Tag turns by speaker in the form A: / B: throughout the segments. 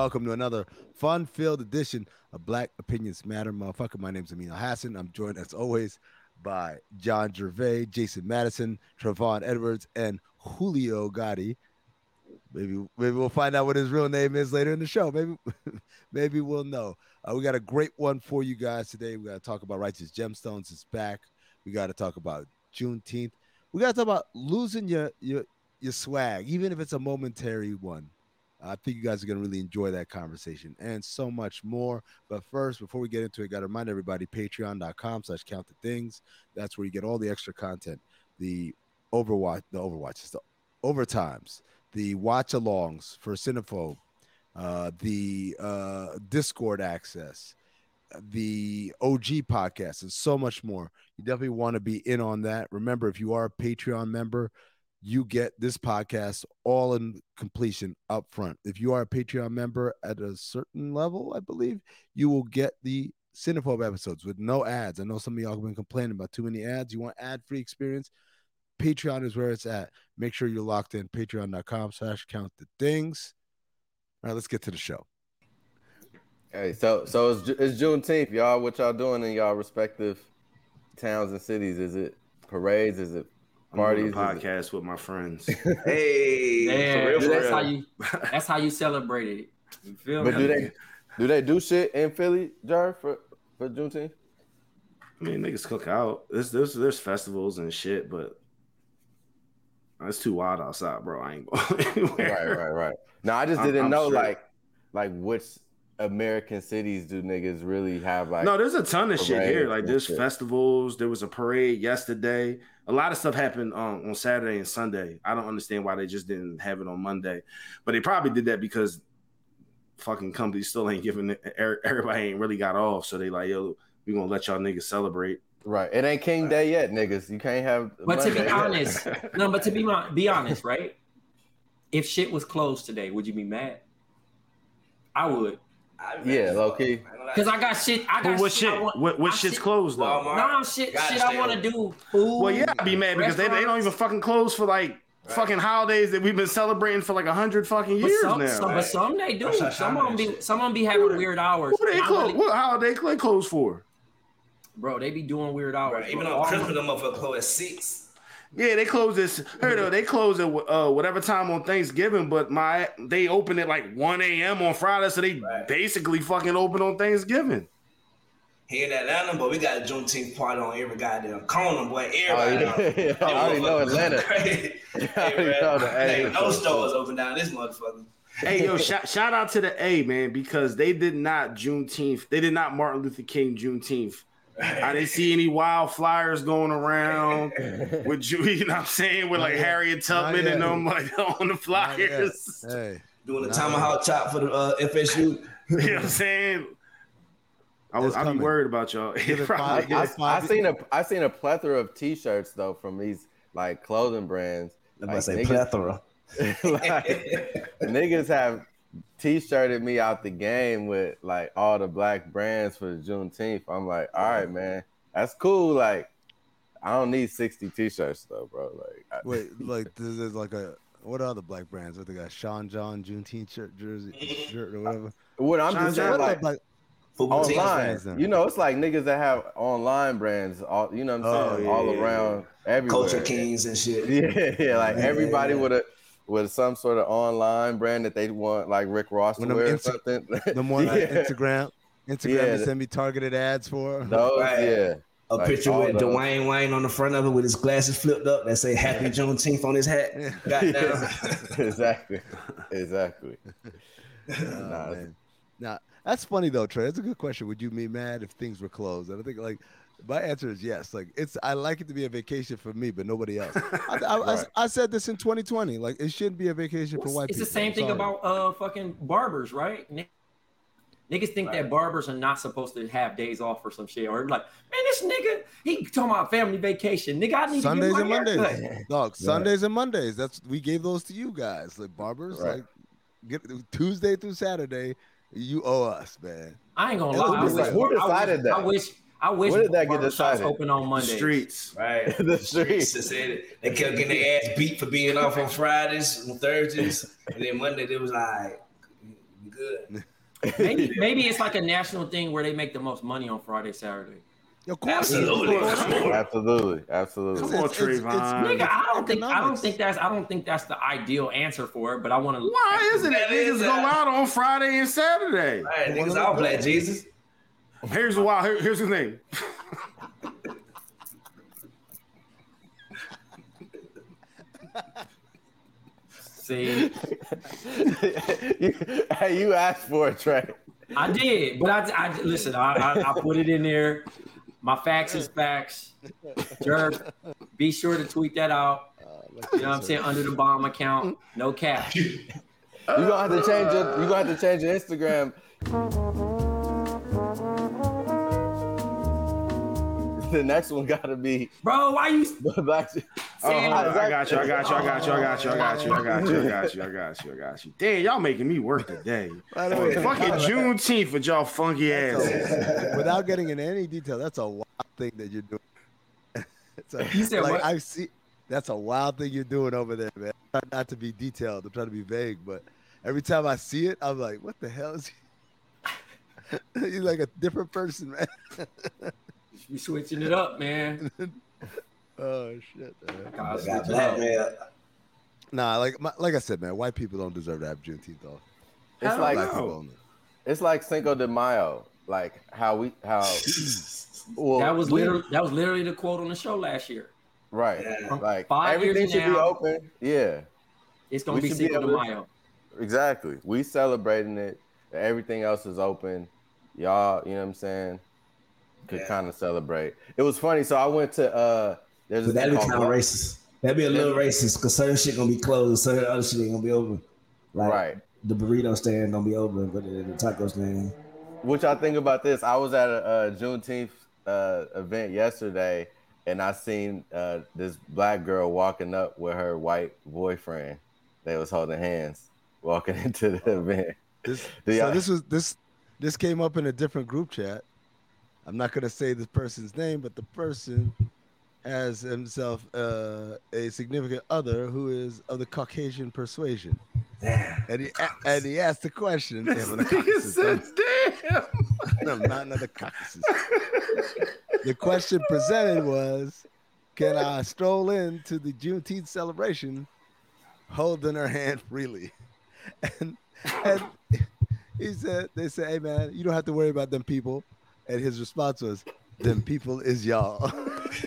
A: Welcome to another fun-filled edition of Black Opinions Matter, motherfucker. My name's Amin Hassan. I'm joined as always by John Jervay, Jason Madison, Travon Edwards, and Julio Gotti. Maybe maybe we'll find out what his real name is later in the show. Maybe maybe we'll know. Uh, we got a great one for you guys today. We got to talk about Righteous Gemstones is back. We got to talk about Juneteenth. We got to talk about losing your your your swag, even if it's a momentary one. I think you guys are going to really enjoy that conversation and so much more. But first, before we get into it, got to remind everybody patreon.com slash count the dings. That's where you get all the extra content, the Overwatch, the Overwatches, the overtimes, the watch alongs for Cinephobe, uh, the uh, Discord access, the OG podcast, and so much more. You definitely want to be in on that. Remember, if you are a Patreon member, you get this podcast all in completion up front. If you are a Patreon member at a certain level, I believe, you will get the Cinephobe episodes with no ads. I know some of y'all have been complaining about too many ads. You want ad-free experience? Patreon is where it's at. Make sure you're locked in. Patreon.com slash count the dings. All right, let's get to the show.
B: Hey, so so it's, it's Juneteenth, y'all. What y'all doing in y'all respective towns and cities? Is it parades? Is it parties?
C: podcast with my friends.
D: hey,
E: yeah,
D: real,
E: that's
D: real.
E: how you. That's how you celebrate it. You feel
B: But
E: me?
B: do they do they do shit in Philly, Jerv, for for Juneteenth?
C: I mean, niggas cook out. There's there's there's festivals and shit, but it's too wild outside, bro. I ain't going anywhere.
B: Right, right, right. No, I just didn't
C: I'm
B: know
C: straight.
B: like like which American cities do niggas really have like
C: no, there's a ton of shit here. Like there's
B: shit.
C: festivals. There was a parade yesterday. A lot of stuff happened um, on Saturday and Sunday. I don't understand why they just didn't have it on Monday, but they probably did that because fucking companies still ain't giving it. er- Everybody ain't really got off, so they like yo, we gonna let y'all niggas celebrate.
B: right. It ain't King Day yet, niggas. You can't have.
E: But to be
B: Monday yet.
E: honest, no, but to be mon- be honest, right? If shit was closed today, would you be mad? I would,
B: Yeah, low key.
E: cause I got shit. I got
C: But what
E: shit. I
C: shit?
E: want-
C: What what shit's
E: shit-
C: closed though?
D: Walmart.
E: No, shit, shit. I want to do food.
C: Well, yeah, I'd be mad because they, they don't even fucking close for like fucking holidays that we've been celebrating for like a hundred fucking
E: But
C: years
E: some,
C: now.
E: some, but some they do. Some of them be, some of them be having
C: Who they-
E: weird hours.
C: What they close?
E: really-
C: What holiday they close for?
E: bro, they be doing weird hours.
D: Bro, even
E: bro.
D: on
E: All-
D: Christmas, the motherfucker close at six.
C: Yeah, they close this. Heard of they close at uh, whatever time on Thanksgiving, but my they open at like 1 a.m. on Friday, so they
D: Right.
C: basically fucking open on Thanksgiving.
D: Here in Atlanta, but we got a Juneteenth party on every goddamn corner, boy.
B: Oh,
D: Everybody.
B: yeah. I already know Atlanta.
D: hey,
B: know
D: hey, no stores open down this motherfucker.
C: Hey yo, shout, shout out to the A man because they did not Juneteenth. They did not Martin Luther King Juneteenth. I didn't see any wild flyers going around with Ju- you know what I'm saying with like Harriet Tubman and them like on the flyers.
A: Hey,
D: Doing the
A: Nah.
D: tomahawk chop for the uh, FSU.
C: You know what I'm saying? I was I'd be worried about y'all. Probably.
A: five-
B: I,
A: Yeah,
B: I
A: five-
B: seen a I seen a plethora of T-shirts though from these like clothing brands.
D: I'm
B: Like,
D: about to say
B: niggas-
D: plethora.
B: like, niggas have t-shirted me out the game with like all the black brands for the Juneteenth. I'm like, all right, man, that's cool. Like, I don't need 60 t-shirts though, bro. Like, I-
A: wait, like this is like a what other black brands? What they got? Sean John Juneteenth shirt, jersey, shirt or whatever.
B: what I'm
C: Sean
B: just saying,
A: What
B: like,
A: other black-
D: Football team.
B: online, you know, it's like niggas that have online brands, all you know what I'm
A: Oh,
B: saying,
A: yeah,
B: all
A: yeah,
B: around everywhere.
D: Culture Kings and shit.
B: Yeah, yeah, like
D: Yeah,
B: everybody
D: yeah.
B: with a with some sort of online brand that they want, like Rick Ross to
A: When them
B: wear or
A: Insta-
B: something.
A: the one on
B: yeah,
A: Instagram, Instagram,
B: Yeah,
A: they send me targeted ads for.
B: those,
D: Right.
B: yeah.
D: A
B: Like,
D: picture with
B: those.
D: Dwayne Wayne on the front of it with his glasses flipped up that say Happy Juneteenth on his hat. Goddamn.
B: exactly, exactly.
A: Oh,
B: Nah,
A: man. Nah, that's funny though, Trey. That's a good question. Would you be mad if things were closed? And I think like my answer is yes. Like it's I like it to be a vacation for me, but nobody else. I, I, I-
B: Right.
A: I said this in 2020. Like it shouldn't be a vacation for white people.
E: it's
A: people.
E: the same
A: I'm
E: thing
A: sorry.
E: about uh fucking barbers, right? Niggas think that barbers are not supposed to have days off or some shit, or like, man, this nigga, he talking about family vacation. Nigga, I need
A: Sundays
E: to
A: and Mondays.
E: haircut.
A: Dog, Sundays and Mondays. That's we gave those to you guys. Like barbers,
B: Right.
A: like get Tuesday through Saturday, you owe us, man.
E: I ain't gonna
A: Who
E: lie. I
A: decided-
E: wish-
B: who
E: I wish-
B: that?
E: I wish. I wish.
B: Where did that get
E: barber shops
B: decided?
E: Open on
C: The
E: Monday.
C: streets.
D: Right.
B: The streets.
D: They said they kept getting their ass beat for being off on Fridays and Thursdays, and then Monday they was like, good."
E: Maybe, maybe it's like a national thing where they make the most money on Friday, Saturday.
A: Of course.
D: Absolutely.
A: Of course it is.
B: absolutely, absolutely.
C: Come on, Trayvon.
E: Nigga, I don't think I don't think that's I don't think that's the ideal answer for it. But I want to.
C: Why isn't it? Niggas
D: is
C: go
D: a-
C: out on Friday and Saturday.
D: Right, niggas all black Jesus.
C: Here's the wild. Here, here's the name.
E: See,
B: you, hey, you asked for it, Trey.
E: I did, but I, I listen. I, I, I put it in there. My facts is facts. Jerv, be sure to tweet that out. You know what I'm saying? Under the Bomm account, no cap.
B: You gonna have to change your. You gonna have to change your Instagram. The next one gotta be
E: Bro, why you
B: Black.
C: Oh, hold on. I
B: Exactly.
C: got you. I got you. I got you. I got you. I got you. I got you. I got you. I got you. I got you. Damn, y'all making me work today.
A: By
C: Fucking Juneteenth with y'all funky asses.
A: without getting into any detail, that's a wild thing that you're doing. it's a,
E: You said
A: like
E: what?
A: I see. That's a wild thing you're doing over there, man. Try not to be detailed. I'm trying to be vague, but every time I see it, I'm like, "What the hell is he?" He's like a different person, man.
E: you switching it up, man?
A: oh shit. man.
E: Gotta
D: Got
E: switch it up.
D: blackmail.
A: Nah, like my, like I said, man, white people don't deserve to have Juneteenth off.
B: It's like
C: no.
B: it's like Cinco de Mayo. Like how we how. Well,
E: That was literally that was literally the quote on the show last year.
B: right.
D: Yeah.
B: Like
E: Five years
B: everything should be
E: now.
B: open. Yeah.
E: It's gonna
B: We
E: be
B: should be
E: Cinco de Mayo.
B: Exactly. We celebrating it. Everything else is open. Y'all, you know what I'm saying? Could
D: Yeah.
B: kind of celebrate. It was funny. So I went to uh there's
D: But that'd be kind of racist. That'd be a little racist because certain shit gonna be closed, certain other shit ain't gonna be open. Like
B: Right.
D: the burrito stand gonna be open, but the, the taco stand.
B: Which I think about this. I was at a, a Juneteenth uh, event yesterday, and I seen uh, this black girl walking up with her white boyfriend. They was holding hands walking into the event.
A: This, so this was this this came up in a different group chat. I'm not gonna say this person's name, but the person has himself uh, a significant other who is of the Caucasian persuasion,
D: Damn.
A: and he a- and he asked the question.
C: This
A: the
C: nigga says, damn.
A: no, not another Caucasus. The question presented was, can I stroll into the Juneteenth celebration holding her hand freely? And, and he said, they said, hey man, you don't have to worry about them people. And his response was, them people is y'all.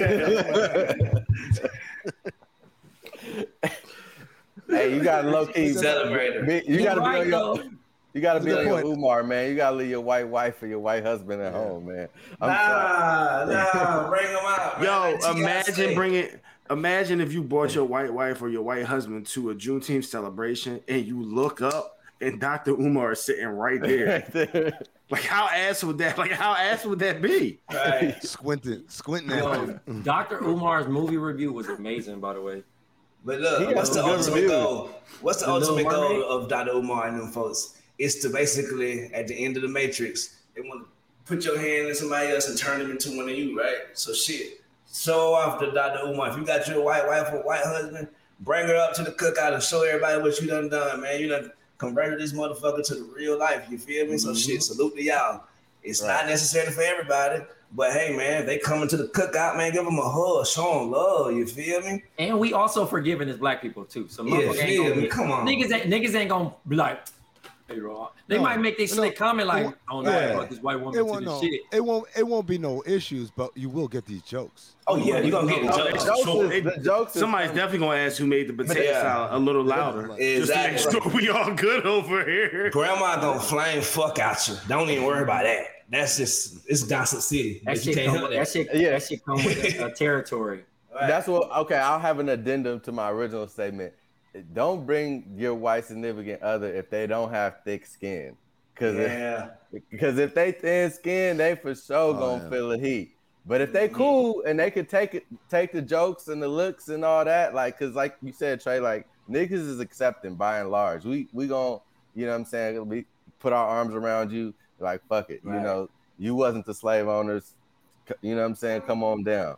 B: hey, you got low key
D: Celebrator.
B: be- You got to be on your. You got to be on your Umar, man. You got to leave your white wife or your white husband at home, man. I'm sorry.
D: Nah, nah, bring them out. man.
C: Yo,
D: Like
C: imagine bringing. Imagine if you brought your white wife or your white husband to a Juneteenth celebration and you look up and Dr. Umar is sitting right there. like how ass would that? Like how ass would that be?
D: Right.
A: squinting, squinting
E: Yo. Dr. Umar's movie review was amazing, by the way.
D: But look,
B: got
D: what's the ultimate
B: reviews.
D: goal? What's the,
E: The
D: ultimate goal of Dr. Umar and them folks? It's to basically, at the end of the Matrix, they want to put your hand in somebody else and turn them into one of you, right? So shit. Show off to Dr. Umar. If you got your white wife or white husband, bring her up to the cookout and show everybody what you done done, man. You done converted this motherfucker to the real life. You feel me? So mm-hmm. shit, salute to y'all. It's not
B: Right.
D: necessarily for everybody, but hey, man, they coming to the cookout, man, give them a hug, show them love. You feel me?
E: And we also forgiving as black people too. So
D: Yeah,
E: motherfucker ain't
D: feel
E: gonna
D: me. Come on.
E: Niggas ain't niggas ain't gonna be like, hey Raw. They
A: No,
E: might make this
A: no,
E: slick comment like,
A: "Oh won't-
E: I don't know
A: yeah.
E: this white woman
A: It won't,
E: the
A: no,
E: shit.
A: it won't it won't be no issues, but you will get these jokes.
D: Oh yeah, you gonna get the jokes.
B: Jokes
D: Sure.
B: is- the jokes
C: Somebody's
B: funny.
C: definitely gonna ask who made the potato
D: Yeah.
C: salad a little louder. Just to make
D: Exactly.
C: sure we all good over here.
D: Grandma gonna flame fuck out you. Don't even worry about that. That's just it's Gossip City.
E: That shit,
D: can't
E: come with, that shit,
B: Yeah.
E: that shit come with a, a territory.
D: Right.
B: That's what. Okay, I'll have an addendum to my original statement. Don't bring your white significant other if they don't have thick skin, because
D: yeah.
B: because if they thin skin, they for sure
A: Oh,
B: gonna
A: yeah.
B: feel the heat. But if they cool and they could take it, take the jokes and the looks and all that, like, cause like you said, Trey, like niggas is accepting by and large. We we gon' you know what I'm saying? We put our arms around you, like fuck it, you know. You wasn't the slave owners, you know what I'm saying? Come on down.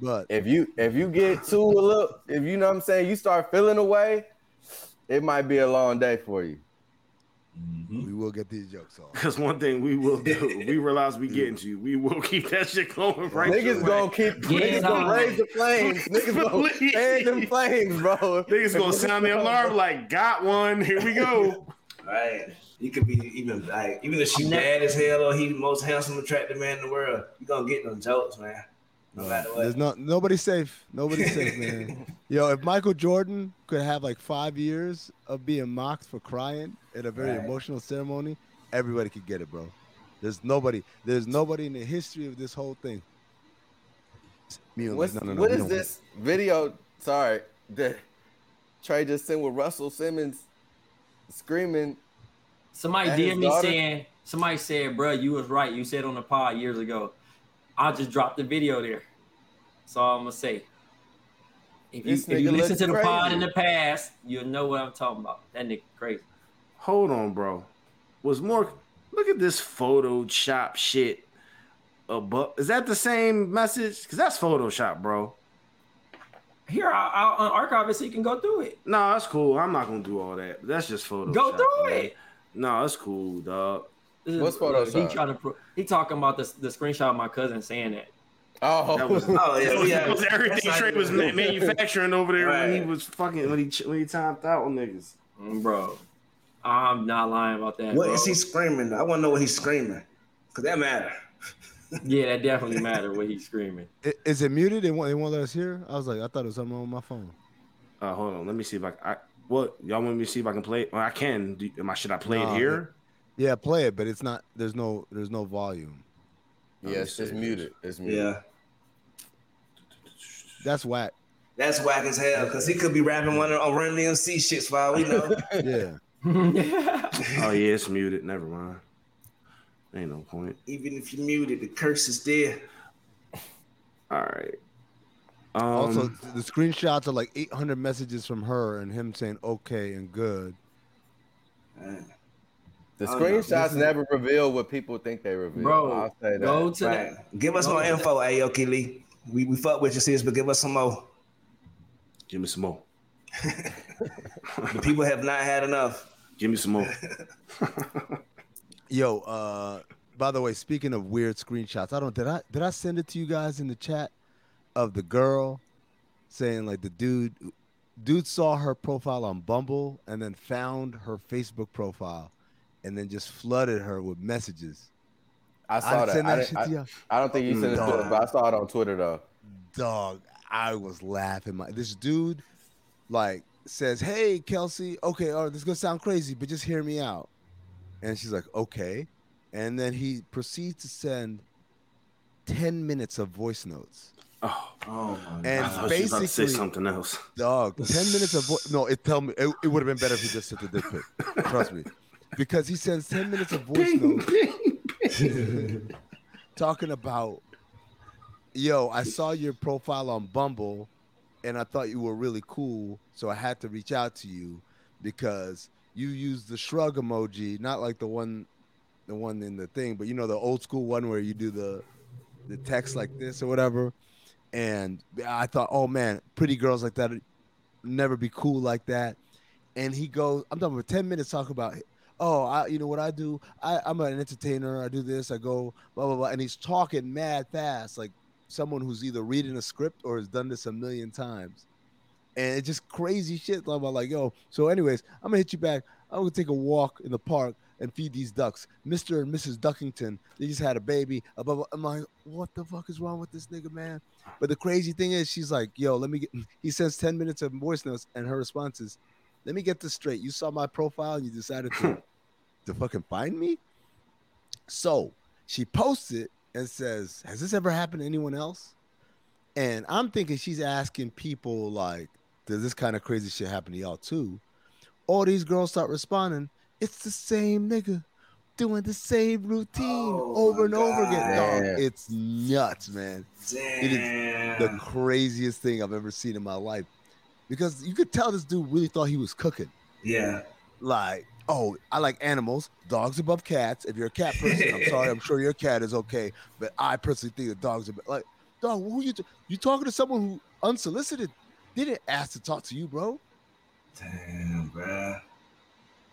A: But
B: if you if you get too a little, if you know what I'm saying, you start feeling away, it might be a long day for you. Mm-hmm.
A: we will get these jokes off.
C: Because one thing we will do, we realize we getting to you. We will keep that shit going right.
B: niggas gonna keep
E: Yeah,
B: niggas gonna raise the flames. Niggas gonna
C: Please.
B: fan them flames, bro.
C: Niggas gonna sound the alarm like, got one. Here we go.
D: Right. He could be even like even if she bad as hell or he the most handsome, attractive man in the world, you gonna get them jokes, man. No matter what.
A: There's not nobody's safe. Nobody's safe, man. Yo, if Michael Jordan could have like five years of being mocked for crying at a very
D: Right.
A: emotional ceremony, everybody could get it, bro. There's nobody. There's nobody in the history of this whole thing. Me
B: What's,
A: like, no, no, no,
B: what
A: we
B: this video? Sorry, that Trey just sent with Russell Simmons screaming.
E: Somebody
B: And his
E: did me saying, somebody said, bro, you was right. You said on the pod years ago. I just dropped the video there. That's all I'm gonna say. If you, if you listen to the
B: looks
E: pod in the past, you'll know what I'm talking about. That nigga crazy.
C: Hold on, bro. Was more. Look at this Photoshop shit. Above. Is that the same message? Because that's Photoshop, bro.
E: Here, I'll, I'll archive it so you can go through it.
C: No, that's cool. I'm not gonna do all that. That's just Photoshop.
E: Go through
C: man.
E: it.
C: No, that's cool, dog.
E: This is-
B: What's
E: look, He trying to. Pro- he talking about the the screenshot of my cousin saying that.
B: Oh,
C: That was,
D: Oh, yeah,
C: was,
D: we
C: that
D: had-
C: was everything
D: that's
C: Trey was ma- manufacturing over there when he was fucking when he when he timed out on niggas.
E: Mm, bro. I'm not lying about that.
D: What
E: bro.
D: is he screaming? I wanna know what he's screaming. Cause that matter.
E: Yeah, that definitely matter what he's screaming.
A: I- Is it muted? They won't. They won't let us hear. I was like, I thought it was something on my phone.
C: Uh, hold on, let me see if I, I what y'all want me to see if I can play. Well, I can. Do, am I should I play
A: Nah,
C: it here?
A: Yeah, play it, but it's not. There's no. There's no volume.
B: yeah, it's just muted. It's muted.
D: Yeah.
A: That's whack.
D: That's whack as hell. Cause he could be rapping one on Run DMC shits for all we know.
A: Yeah.
C: Oh yeah, it's muted. Never mind. Ain't no point.
D: Even if you muted, the curse is there.
C: All right. Um,
A: also, the screenshots are like 800 messages from her and him saying okay and good.
B: The
D: I don't know.
B: screenshots
D: This
B: never reveal what people think they reveal.
E: Bro,
B: I'll say that.
E: go to
D: Right.
E: that.
D: Give us
E: Go
D: more
E: to
D: info, Aoki Lee. We we fuck with you, sis, but give us some more.
C: give me some more.
D: The people have not had enough.
C: Give me some more.
A: Yo, uh, by the way, speaking of weird screenshots, I don't did I did I send it to you guys in the chat of the girl saying like the dude dude saw her profile on Bumble and then found her Facebook profile and then just flooded her with messages.
B: I saw that. I,
A: that
B: didn't-
A: shit
B: I-
A: you.
B: I don't think you sent it to but I saw it on Twitter though.
A: Dog, I was laughing. My this dude like says, "Hey, Kelsey, okay, all right, this is gonna sound crazy, but just hear me out." And she's like, "Okay," and then he proceeds to send ten minutes of voice notes.
C: Oh,
D: Oh my
A: And
C: I thought you was about to say
A: basically,
C: something else.
A: dog, ten minutes of voice. No, it tell me it, it would have been better if he just sent the dick pic. Trust me, because he sends ten minutes of voice notes talking about, yo, I saw your profile on Bumble, and I thought you were really cool, so I had to reach out to you because you use the shrug emoji, not like the one, the one in the thing, but you know the old school one where you do the, the text like this or whatever. And I thought, oh man, pretty girls like that never be cool like that. And he goes, I'm talking about 10 minutes talking about, oh, I, you know what I do? I, I'm an entertainer. I do this. I go, blah, blah, blah. And he's talking mad fast, like someone who's either reading a script or has done this a million times. And it's just crazy shit. I'm like, yo, so anyways, I'm gonna hit you back. I'm gonna take a walk in the park and feed these ducks. Mr. and Mrs. Duckington, they just had a baby. Blah. I'm like, what the fuck is wrong with this nigga, man? But the crazy thing is, she's like, yo, let me get, he sends 10 minutes of voice notes, and her response is, let me get this straight. You saw my profile and you decided to, to fucking find me? So she posts it and says, has this ever happened to anyone else? And I'm thinking she's asking people, like, does this kind of crazy shit happen to y'all too? All these girls start responding, it's the same nigga doing the same routine
D: Oh
A: over and over again. Dog, it's nuts, man. It is the craziest thing I've ever seen in my life. Because you could tell this dude really thought he was cooking.
D: Yeah.
A: Like, oh, I like animals, dogs above cats. If you're a cat person, I'm sorry, I'm sure your cat is okay. But I personally think the dogs are like, dog, who you t- you talking to someone who unsolicited didn't ask to talk to you, bro?
D: Damn, bruh.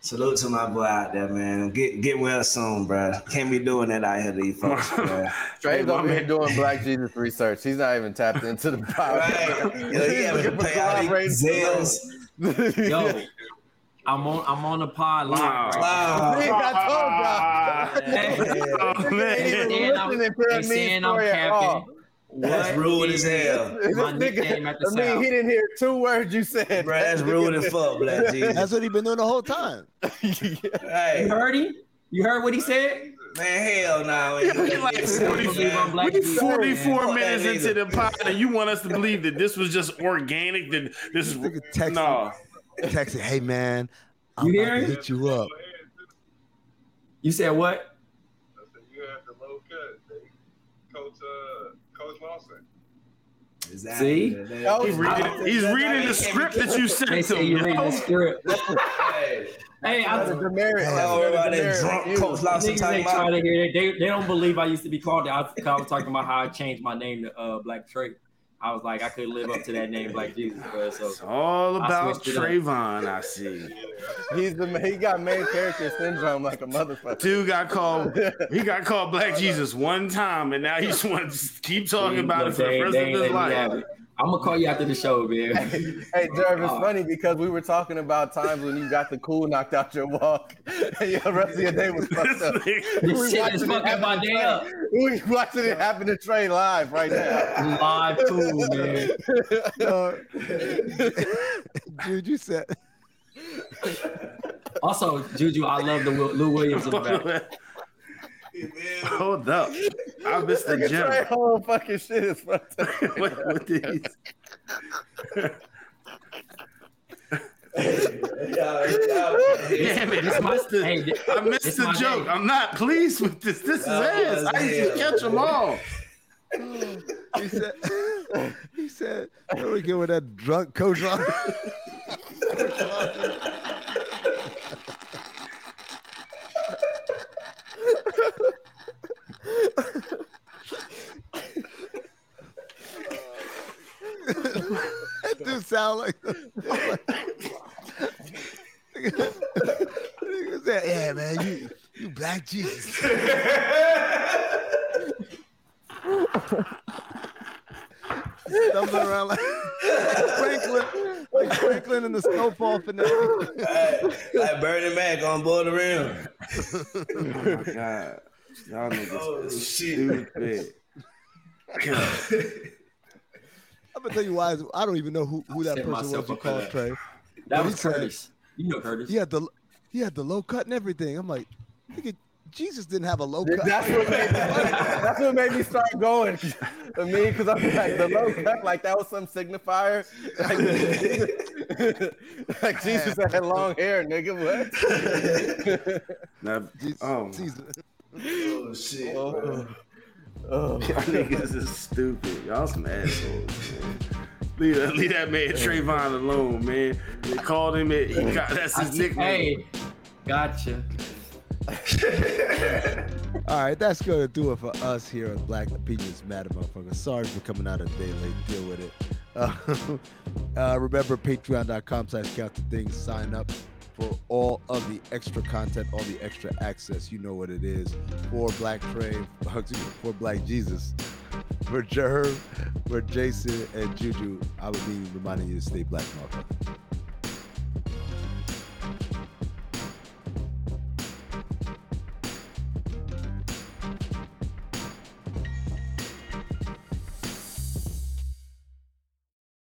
D: Salute to my boy out there, man. Get get well soon, bruh. Can't be doing that out here to these folks, bruh.
B: Trey's
C: Hey, my
B: over here doing Black Jesus research. He's not even tapped into the power.
D: Right. You know, he having to pay all these Zales.
E: Yo, I'm on I'm on the pod live. right
D: Wow.
B: See, I told y'all.
C: Oh, man.
B: They ain't even
E: saying I'm-
B: listening to
E: they
B: me
E: saying I'm
B: story at all.
E: Capping.
D: That's rude as hell.
B: This
E: My
B: nigga,
E: nickname at the
B: I mean,
E: South.
B: he didn't hear two words you said.
D: Bruh, that's rude as fuck, Black Jesus.
A: That's what he been doing the whole time.
E: You
D: Hey,
E: heard him? You heard what he said?
D: man, hell no.
C: We like 40
E: believe I'm black
C: we
E: Jesus.
C: 44 minutes into the pod, and you want us to believe that this was just organic? That this is
A: Nigga text
C: no.
A: Texted, hey man, I'm
E: You
A: about
E: hear
A: to hit you up.
E: You said what?
F: I said you had the low cut. Coach, uh, Coach Lawson.
E: See?
B: Oh,
C: He's reading, he's reading the script that you sent to
E: say you
C: him.
E: reading the script.
D: Hey,
E: Hey, I
B: That's a demerit.
D: don't
B: That's
D: worry
B: a
D: about that
B: demerit.
D: drunk Coach Lawson talking about.
E: to. They, they don't believe I used to be called that. I was, I was talking about how I changed my name to uh, Black Trey. I was like, I couldn't live up to that name, Black Jesus. Bro. So
C: It's all about
E: switched it.
C: Trayvon, I see.
B: He's the he got main character syndrome like a motherfucker.
C: Dude got called. He got called Black Jesus one time, and now he just wants to keep talking about it for the rest
E: they
C: of his life.
E: Have it. I'm gonna call you after the show, man.
B: Hey Jervis,
E: Oh.
B: funny because we were talking about times when you got the cool knocked out your walk, and your rest of your day was fucked up.
E: This
B: We
E: shit
B: watching
E: is
B: it
E: fucking
B: happen
E: my
B: to
E: day up.
B: We watching it happen to Trey live right now.
E: Live cool, man.
A: Uh, Dude, you said
E: Also, Juju, I love the Lou Williams in the back.
C: Hold up, I missed the
B: Trey
C: gem.
B: whole fucking shit is fucked up.
C: what, what did he? Damn it! I missed the,
E: Hey, th-
C: I missed
E: this
C: the joke.
E: day.
C: I'm not pleased with this. This is
D: That
C: ass.
D: was
C: I used to catch them all.
A: he said he said, "What we get with that drunk coach on?" that dude sound like. Nigga "Yeah, man, you you black Jesus." Stumbling around like Franklin, like Franklin in the snowfall finale.
D: like Bernie Mac on board the rim.
C: Oh my god, y'all niggas
D: Oh, shit.
C: stupid. God.
A: I'm gonna tell you why. I don't even know who, who that person was you called
E: that.
A: Trey.
E: That
A: But
E: was
A: he said-
E: Curtis. You know Curtis.
A: He had the he had the low cut and everything. I'm like, nigga, Jesus didn't have a low cut.
B: That's what made me, that's what made me start going. I mean, because I'm like the low cut, like that was some signifier. Like, like Jesus had long hair, nigga. What?
C: Now, oh,
A: Caesar.
D: Oh shit.
B: Oh, oh.
C: y'all niggas is stupid. Y'all some assholes, man. Leave that, leave that man Trayvon alone, man. They called him it. He got that's his nickname.
E: Hey, gotcha.
A: All right, that's gonna do it for us here at Black Opinions Matter, motherfucker. Sorry for coming out a day late. Deal with it. Uh, uh, remember, patreon.com slash count the dings. Sign up for all of the extra content, all the extra access. You know what it is. For Black Trey, oh, for Black Jesus, for Jerv, for Jason and Juju. I would be reminding you to stay black, motherfucker.